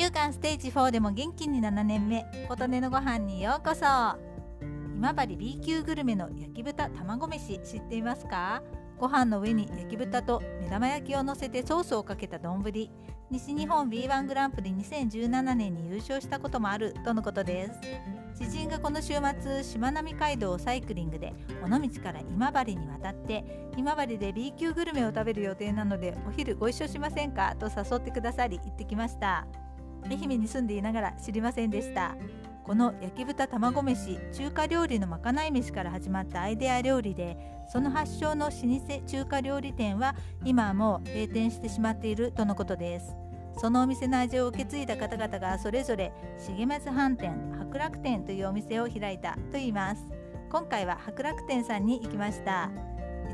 週間ステージ4でも元気に7年目琴音のご飯にようこそ。今治 B 級グルメの焼き豚卵飯知っていますか？ご飯の上に焼き豚と目玉焼きを乗せてソースをかけた丼。西日本 B1 グランプリ2017年に優勝したこともあるとのことです。知人がこの週末しまなみ海道をサイクリングで尾道から今治に渡って今治で B 級グルメを食べる予定なのでお昼ご一緒しませんか？と誘ってくださり行ってきました。愛媛に住んでいながら知りませんでした。この焼き豚卵飯中華料理のまかない飯から始まったアイデア料理でその発祥の老舗中華料理店は今はもう閉店してしまっているとのことです。そのお店の味を受け継いだ方々がそれぞれ重松飯店白楽店というお店を開いたといいます。今回は白楽店さんに行きました。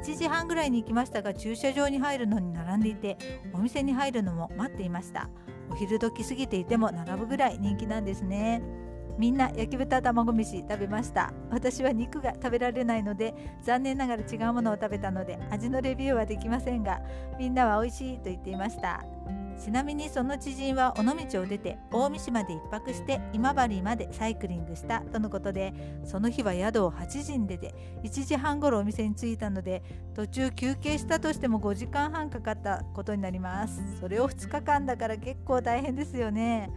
1時半ぐらいに行きましたが駐車場に入るのに並んでいてお店に入るのも待っていました。お昼時過ぎていても並ぶぐらい人気なんですね。みんな焼き豚卵飯食べました。私は肉が食べられないので残念ながら違うものを食べたので味のレビューはできませんがみんなは美味しいと言っていました。ちなみにその知人は尾道を出て大三島で1泊して今治までサイクリングしたとのことでその日は宿を8時に出て1時半ごろお店に着いたので途中休憩したとしても5時間半かかったことになります。それを2日間だから結構大変ですよね。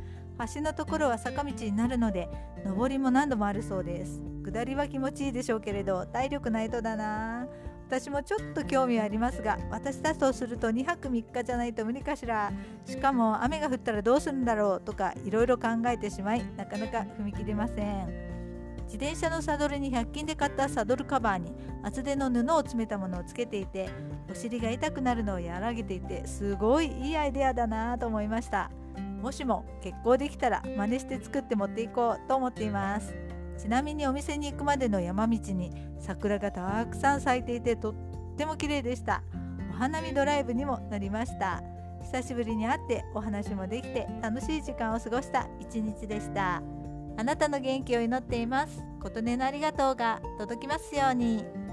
橋のところは坂道になるので上りも何度もあるそうです。下りは気持ちいいでしょうけれど体力ないとだな。私もちょっと興味はありますが私だとすると2泊3日じゃないと無理かしら。しかも雨が降ったらどうするんだろうとかいろいろ考えてしまいなかなか踏み切れません。自転車のサドルに100均で買ったサドルカバーに厚手の布を詰めたものをつけていてお尻が痛くなるのを和らげていてすごいいいアイデアだなと思いました。もしも結婚できたら真似して作って持っていこうと思っています。ちなみにお店に行くまでの山道に桜がたくさん咲いていてとっても綺麗でした。お花見ドライブにもなりました。久しぶりに会ってお話もできて楽しい時間を過ごした一日でした。あなたの元気を祈っています。琴音のありがとうが届きますように。